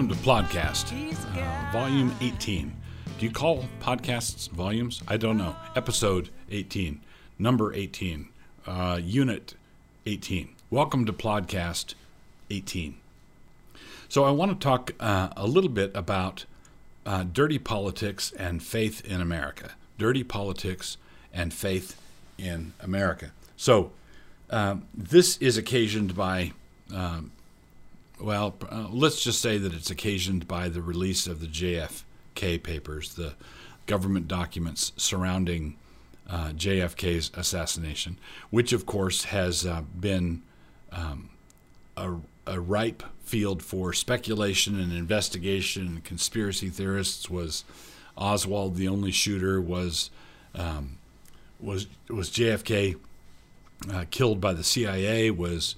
Welcome to Podcast, uh, Volume 18. Do you call podcasts volumes? I don't know. Episode 18, number 18, uh, Unit 18. Welcome to Podcast 18. So, I want to talk uh, a little bit about uh, dirty politics and faith in America. Dirty politics and faith in America. So, um, this is occasioned by um, well, uh, let's just say that it's occasioned by the release of the JFK papers, the government documents surrounding uh, JFK's assassination, which of course has uh, been um, a, a, ripe field for speculation and investigation and conspiracy theorists. Was Oswald the only shooter? Was um, was was JFK uh, killed by the CIA? Was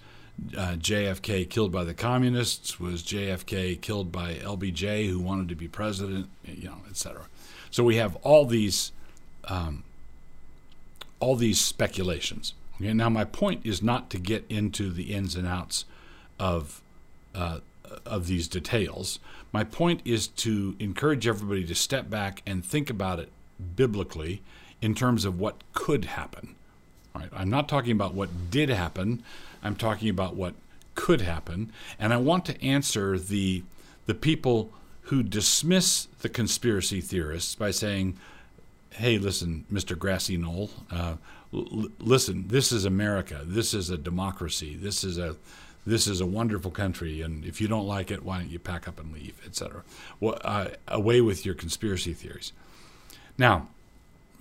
uh, JFK killed by the communists? Was JFK killed by LBJ, who wanted to be president? You know, etc. So we have all these, um, all these speculations. Okay, now my point is not to get into the ins and outs of uh, of these details. My point is to encourage everybody to step back and think about it biblically in terms of what could happen. Right? I'm not talking about what did happen. I'm talking about what could happen, and I want to answer the the people who dismiss the conspiracy theorists by saying, "Hey, listen, Mr. Grassy Knoll, uh, l- listen, this is America. This is a democracy. This is a this is a wonderful country, and if you don't like it, why don't you pack up and leave, etc. Well, uh, away with your conspiracy theories. Now,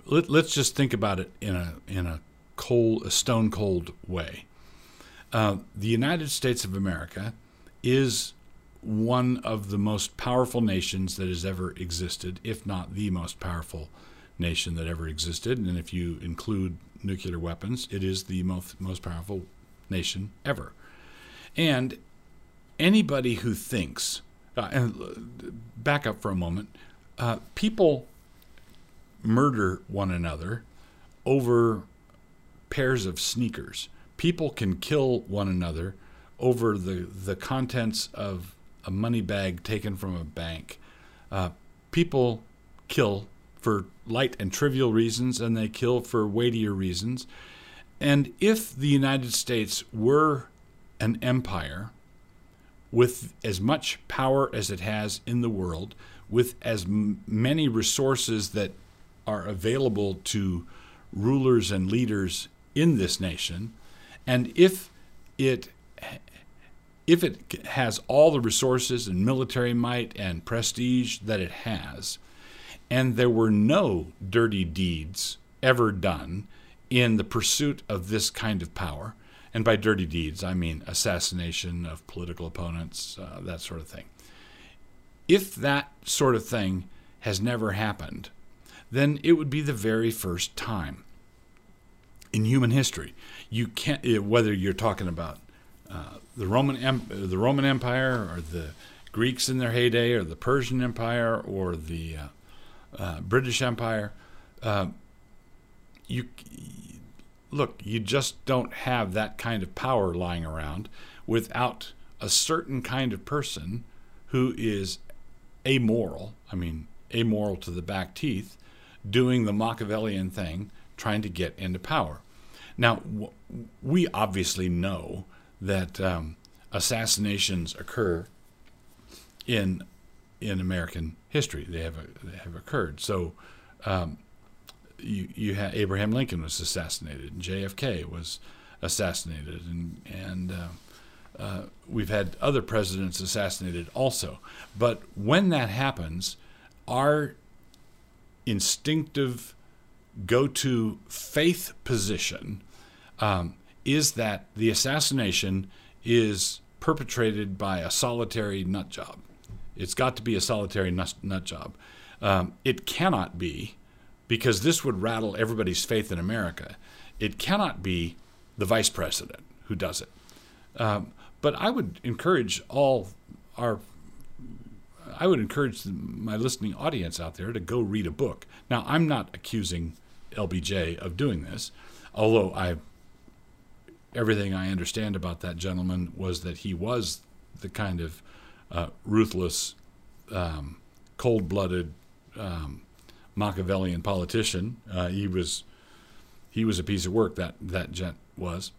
let, us just think about it in a in a cold, a stone cold way. Uh, the United States of America is one of the most powerful nations that has ever existed, if not the most powerful nation that ever existed. And if you include nuclear weapons, it is the most, most powerful nation ever. And anybody who thinks, uh, and back up for a moment, uh, people murder one another over pairs of sneakers people can kill one another over the, the contents of a money bag taken from a bank. Uh, people kill for light and trivial reasons, and they kill for weightier reasons. And if the United States were an empire with as much power as it has in the world, with as m- many resources that are available to rulers and leaders in this nation, and if it if it has all the resources and military might and prestige that it has, and there were no dirty deeds ever done in the pursuit of this kind of power, and by dirty deeds I mean assassination of political opponents, uh, that sort of thing. If that sort of thing has never happened, then it would be the very first time in human history. You can't eh, whether you're talking about uh, the Roman the Roman Empire or the Greeks in their heyday or the Persian Empire or the uh, uh, British Empire. Uh, you look, you just don't have that kind of power lying around without a certain kind of person who is amoral. I mean, amoral to the back teeth, doing the Machiavellian thing trying to get into power. Now, we obviously know that um, assassinations occur in in American history. They have they have occurred. So, um, you you had Abraham Lincoln was assassinated, and JFK was assassinated, and and uh, uh, we've had other presidents assassinated also. But when that happens, our instinctive go to faith position um, is that the assassination is perpetrated by a solitary nut job. It's got to be a solitary nut, nut job. Um, it cannot be, because this would rattle everybody's faith in America, it cannot be the vice president who does it. Um, but I would encourage all our I would encourage my listening audience out there to go read a book. Now, I'm not accusing LBJ of doing this, although I everything I understand about that gentleman was that he was the kind of uh, ruthless, um, cold-blooded um, Machiavellian politician. Uh, he was he was a piece of work. That that gent was.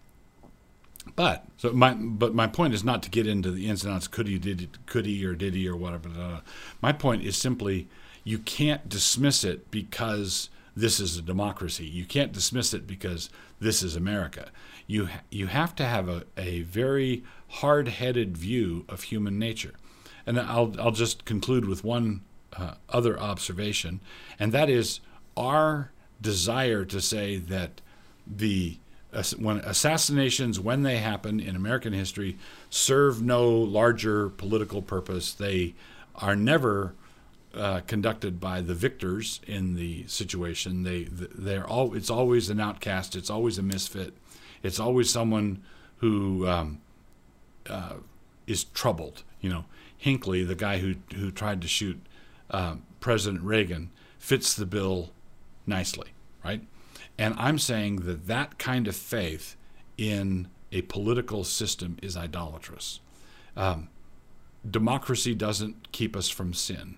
But so my but my point is not to get into the ins and outs. Could he did could he or did he or whatever. Blah, blah. My point is simply you can't dismiss it because this is a democracy. You can't dismiss it because this is America. You you have to have a, a very hard-headed view of human nature. And I'll I'll just conclude with one uh, other observation, and that is our desire to say that the when assassinations, when they happen in American history, serve no larger political purpose. They are never uh, conducted by the victors in the situation. They they're all. It's always an outcast. It's always a misfit. It's always someone who um, uh, is troubled. You know, Hinckley, the guy who who tried to shoot uh, President Reagan, fits the bill nicely, right? And I'm saying that that kind of faith in a political system is idolatrous. Um, democracy doesn't keep us from sin.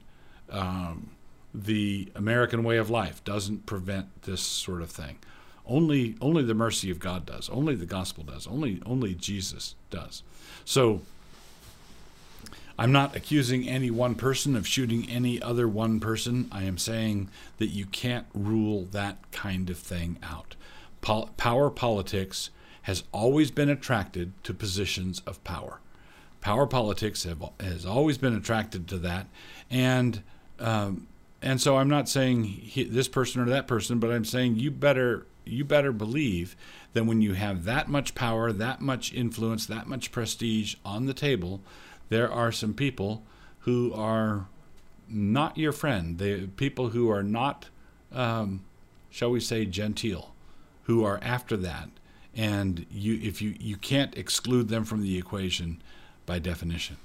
Um, the American way of life doesn't prevent this sort of thing. Only, only the mercy of God does. Only the gospel does. Only, only Jesus does. So, I'm not accusing any one person of shooting any other one person. I am saying that you can't rule that kind of thing out. Pol- power politics has always been attracted to positions of power. Power politics have, has always been attracted to that, and um, and so I'm not saying he, this person or that person, but I'm saying you better you better believe that when you have that much power, that much influence, that much prestige on the table, there are some people who are not your friend. They people who are not, um, shall we say, genteel, who are after that, and you if you you can't exclude them from the equation by definition.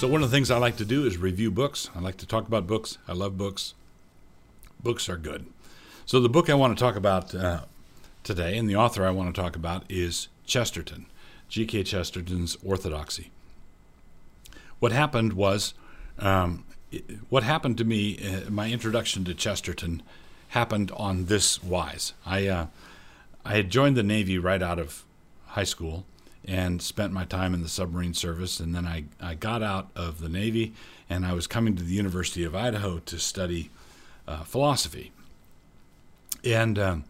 So one of the things I like to do is review books. I like to talk about books. I love books. Books are good. So the book I want to talk about uh, today, and the author I want to talk about is Chesterton, G.K. Chesterton's Orthodoxy. What happened was, um, what happened to me, uh, my introduction to Chesterton happened on this wise. I, uh, I had joined the Navy right out of high school and spent my time in the submarine service, and then I, I got out of the Navy and I was coming to the University of Idaho to study uh, philosophy. And um,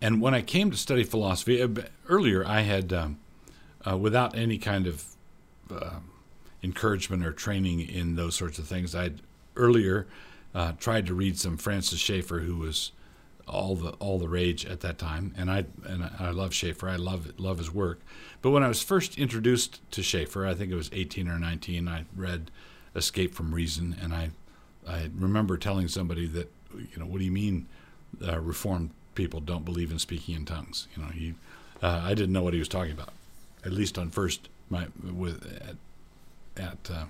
and when I came to study philosophy, uh, earlier I had, um, uh, without any kind of uh, encouragement or training in those sorts of things, I'd earlier uh, tried to read some Francis Schaeffer, who was all the all the rage at that time, and I and I love Schaeffer. I love love his work. But when I was first introduced to Schaeffer, I think it was 18 or 19, I read Escape from Reason, and I I remember telling somebody that you know what do you mean uh, Reformed people don't believe in speaking in tongues. You know, he, uh, I didn't know what he was talking about, at least on first my with at, at uh,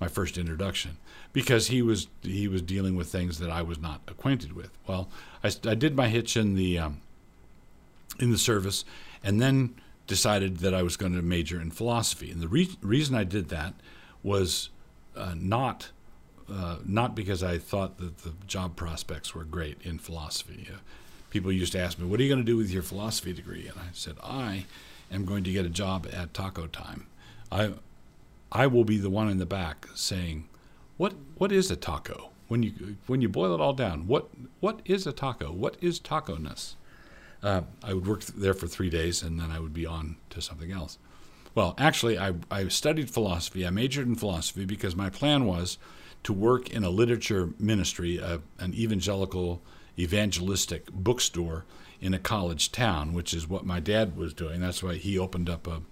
my first introduction, because he was he was dealing with things that I was not acquainted with. Well, I, I did my hitch in the um, in the service, and then decided that I was going to major in philosophy. And the re- reason I did that was uh, not. Uh, not because I thought that the job prospects were great in philosophy. Uh, people used to ask me, What are you going to do with your philosophy degree? And I said, I am going to get a job at Taco Time. I, I will be the one in the back saying, What, what is a taco? When you, when you boil it all down, what, what is a taco? What is taco ness? Uh, I would work there for three days and then I would be on to something else. Well, actually, I, I studied philosophy. I majored in philosophy because my plan was to work in a literature ministry, uh, an evangelical evangelistic bookstore in a college town, which is what my dad was doing. That's why he opened up a,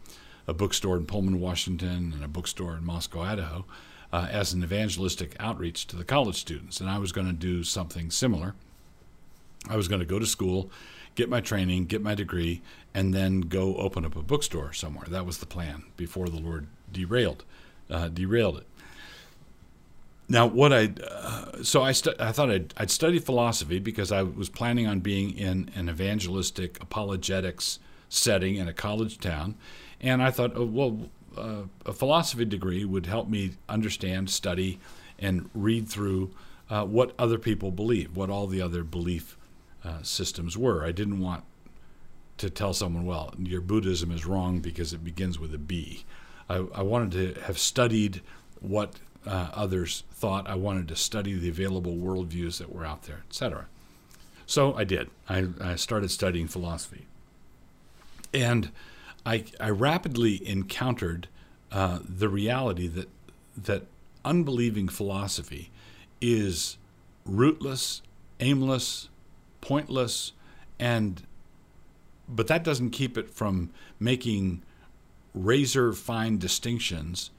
a bookstore in Pullman, Washington, and a bookstore in Moscow, Idaho, uh, as an evangelistic outreach to the college students. And I was going to do something similar. I was going to go to school, get my training, get my degree, and then go open up a bookstore somewhere. That was the plan before the Lord derailed uh, derailed it. Now, what I uh, so I stu- I thought I'd, I'd study philosophy because I was planning on being in an evangelistic apologetics setting in a college town. And I thought, oh, well, uh, a philosophy degree would help me understand, study, and read through uh, what other people believe, what all the other belief uh, systems were. I didn't want to tell someone, well, your Buddhism is wrong because it begins with a B. I, I wanted to have studied what uh, others thought. I wanted to study the available worldviews that were out there, etc. So I did. I, I started studying philosophy. And I, I rapidly encountered uh, the reality that, that unbelieving philosophy is rootless, aimless, pointless, and but that doesn't keep it from making razor fine distinctions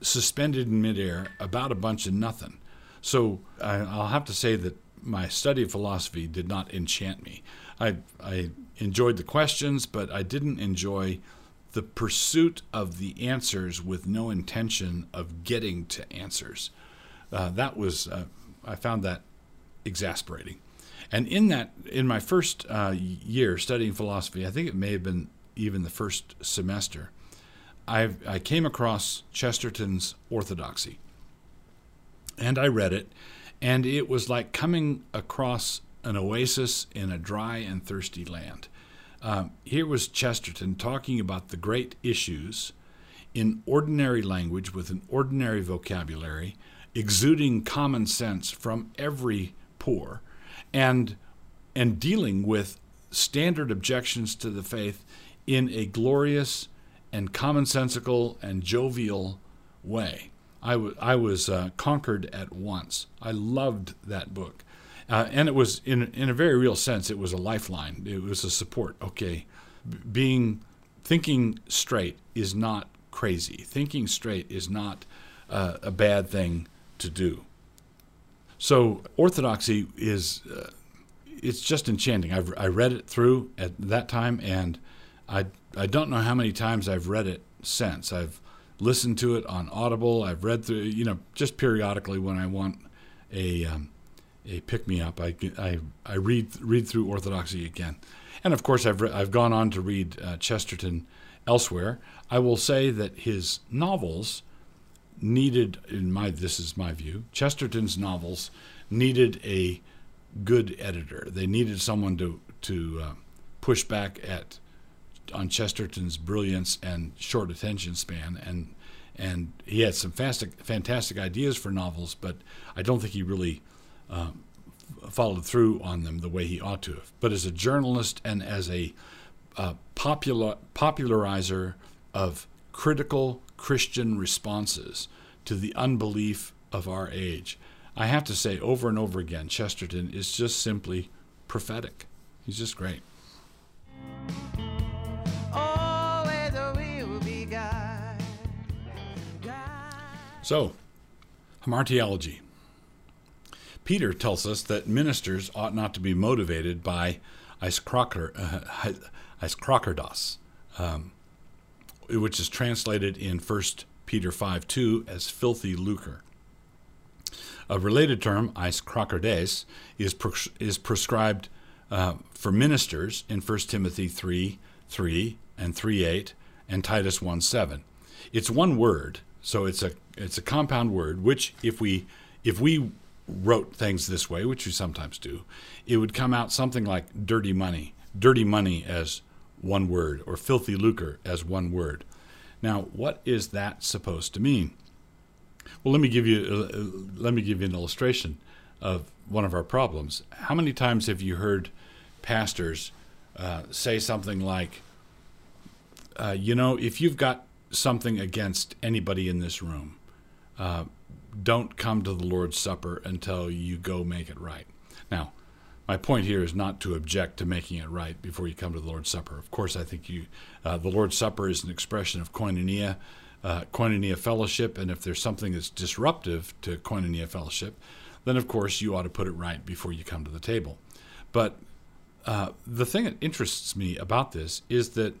suspended in midair about a bunch of nothing. So I, will have to say that my study of philosophy did not enchant me. I, I enjoyed the questions, but I didn't enjoy the pursuit of the answers with no intention of getting to answers. Uh, that was, uh, I found that exasperating. And in that, in my first uh, year studying philosophy, I think it may have been even the first semester, I, I came across Chesterton's Orthodoxy. And I read it, and it was like coming across an oasis in a dry and thirsty land. Um, here was Chesterton talking about the great issues in ordinary language with an ordinary vocabulary, exuding common sense from every pore, and and dealing with standard objections to the faith in a glorious and commonsensical and jovial way. I, w- I was uh, conquered at once. I loved that book. Uh, and it was, in, in a very real sense, it was a lifeline. It was a support. Okay, being, thinking straight is not crazy. Thinking straight is not uh, a bad thing to do. So orthodoxy is, uh, it's just enchanting. I've, I read it through at that time, and I, I don't know how many times I've read it since. I've listened to it on Audible. I've read through, you know, just periodically when I want a um, a pick me up. I, I, I read read through Orthodoxy again, and of course I've re- I've gone on to read uh, Chesterton elsewhere. I will say that his novels needed, in my this is my view, Chesterton's novels needed a good editor. They needed someone to to uh, push back at on Chesterton's brilliance and short attention span, and and he had some fantastic fantastic ideas for novels, but I don't think he really uh, followed through on them the way he ought to have. But as a journalist and as a uh, popular popularizer of critical Christian responses to the unbelief of our age, I have to say over and over again, Chesterton is just simply prophetic. He's just great. So, hamartiology. Peter tells us that ministers ought not to be motivated by aischrokerdos, uh, um, which is translated in 1 Peter 5 2 as filthy lucre. A related term, aischrokerdes, is, is prescribed uh, for ministers in 1 Timothy 3 3 and 3 8 and Titus 1 7. It's one word, so it's a it's a compound word, which if we if we wrote things this way, which we sometimes do, it would come out something like dirty money, dirty money as one word, or filthy lucre as one word. Now, what is that supposed to mean? Well, let me give you uh, let me give you an illustration of one of our problems. How many times have you heard pastors uh, say something like, uh, "You know, if you've got something against anybody in this room, uh, don't come to the Lord's Supper until you go make it right. Now, my point here is not to object to making it right before you come to the Lord's Supper. Of course, I think you, uh, the Lord's Supper is an expression of koinonia, uh, koinonia fellowship, and if there's something that's disruptive to koinonia fellowship, then of course you ought to put it right before you come to the table. But uh, the thing that interests me about this is that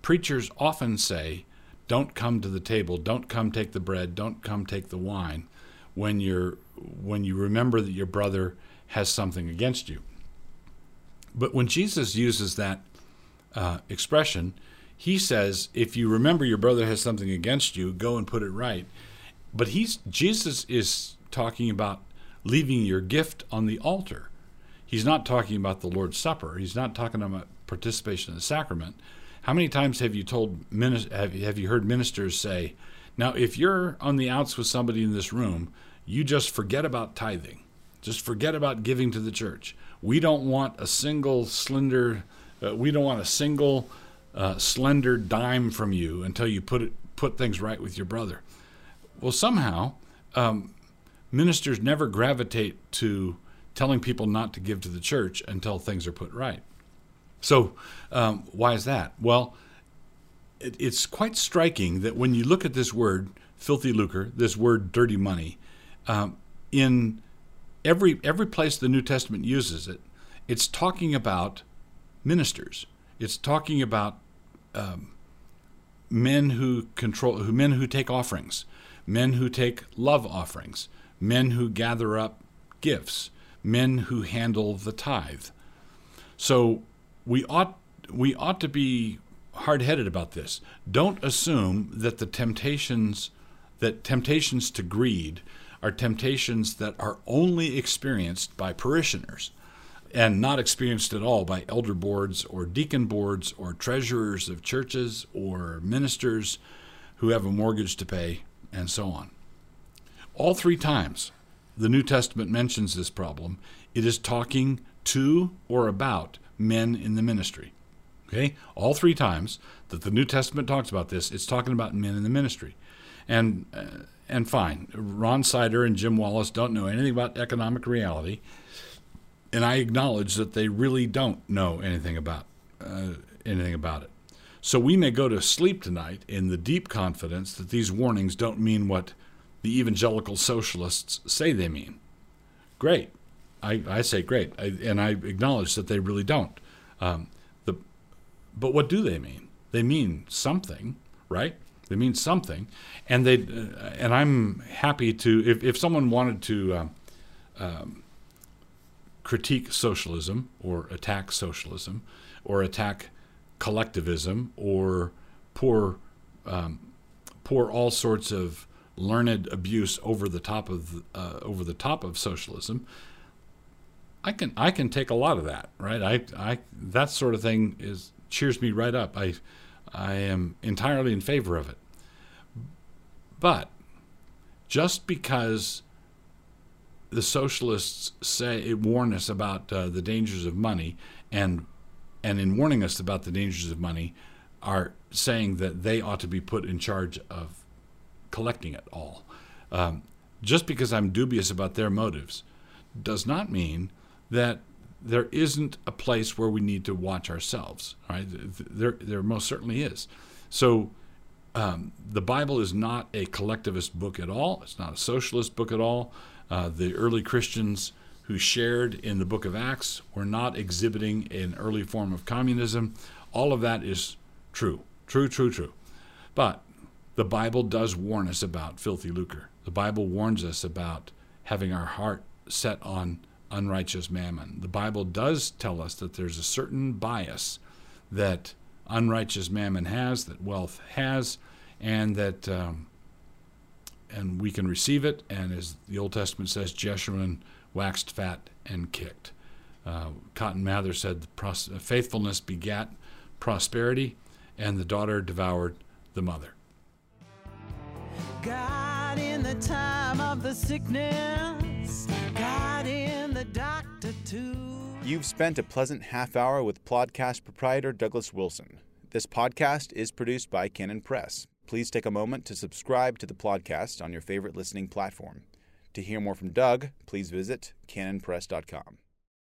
preachers often say, don't come to the table, don't come take the bread, don't come take the wine when you're when you remember that your brother has something against you. But when Jesus uses that uh, expression. He says, if you remember your brother has something against you, go and put it right. But he's Jesus is talking about leaving your gift on the altar. He's not talking about the Lord's Supper. He's not talking about participation in the sacrament. How many times have you told have you, have you heard ministers say, "Now, if you're on the outs with somebody in this room, you just forget about tithing. Just forget about giving to the church. We don't want a single slender, uh, we don't want a single uh, slender dime from you until you put it put things right with your brother." Well, somehow, um, ministers never gravitate to telling people not to give to the church until things are put right. So, um, why is that? Well, it, it's quite striking that when you look at this word, filthy lucre, this word, dirty money, um, in every every place the New Testament uses it, it's talking about ministers. It's talking about um, men who control, who men who take offerings, men who take love offerings, men who gather up gifts, men who handle the tithe. So we ought we ought to be hard-headed about this. Don't assume that the temptations that temptations to greed are temptations that are only experienced by parishioners and not experienced at all by elder boards or deacon boards or treasurers of churches or ministers who have a mortgage to pay and so on. All three times the New Testament mentions this problem, it is talking to or about men in the ministry. Okay? All three times that the New Testament talks about this, it's talking about men in the ministry. And uh, and fine, Ron Sider and Jim Wallis don't know anything about economic reality, and I acknowledge that they really don't know anything about uh, anything about it. So we may go to sleep tonight in the deep confidence that these warnings don't mean what the evangelical socialists say they mean. Great. I, I say great. I, and I acknowledge that they really don't. Um, but what do they mean? They mean something, right? They mean something. And, they, uh, and I'm happy to, if, if someone wanted to um, um, critique socialism or attack socialism or attack collectivism or pour, um, pour all sorts of learned abuse over the top of uh, over the top of socialism, I can I can take a lot of that, right? I I that sort of thing is cheers me right up. I I am entirely in favor of it. But just because the socialists say warn us about uh, the dangers of money and and in warning us about the dangers of money are saying that they ought to be put in charge of collecting it all. Um, just because I'm dubious about their motives does not mean that there isn't a place where we need to watch ourselves. Right? There, there most certainly is. So, um, the Bible is not a collectivist book at all. It's not a socialist book at all. Uh, the early Christians who shared in the book of Acts were not exhibiting an early form of communism. All of that is true, true, true, true. But the Bible does warn us about filthy lucre. The Bible warns us about having our heart set on unrighteous mammon. The Bible does tell us that there's a certain bias that unrighteous mammon has, that wealth has, and that um, and we can receive it. And as the Old Testament says, Jeshurun waxed fat and kicked. Uh, Cotton Mather said, "Faithfulness begat prosperity, and the daughter devoured the mother." God in the time of the sickness, the doctor too. You've spent a pleasant half hour with podcast proprietor Douglas Wilson. This podcast is produced by Canon Press. Please take a moment to subscribe to the podcast on your favorite listening platform. To hear more from Doug, please visit canonpress.com.